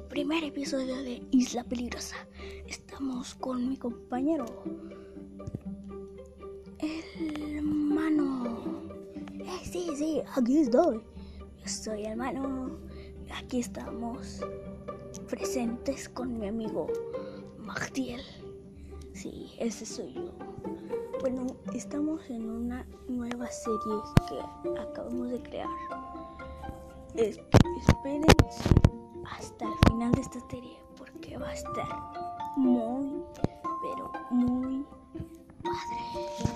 primer episodio de Isla Peligrosa. Estamos con mi compañero, el hermano. Eh, sí, sí, aquí estoy. Yo soy el hermano. Aquí estamos presentes con mi amigo Magdiel. Sí, ese soy yo. Bueno, estamos en una nueva serie que acabamos de crear. Es- esperen hasta el de esta serie porque va a estar muy, pero muy padre.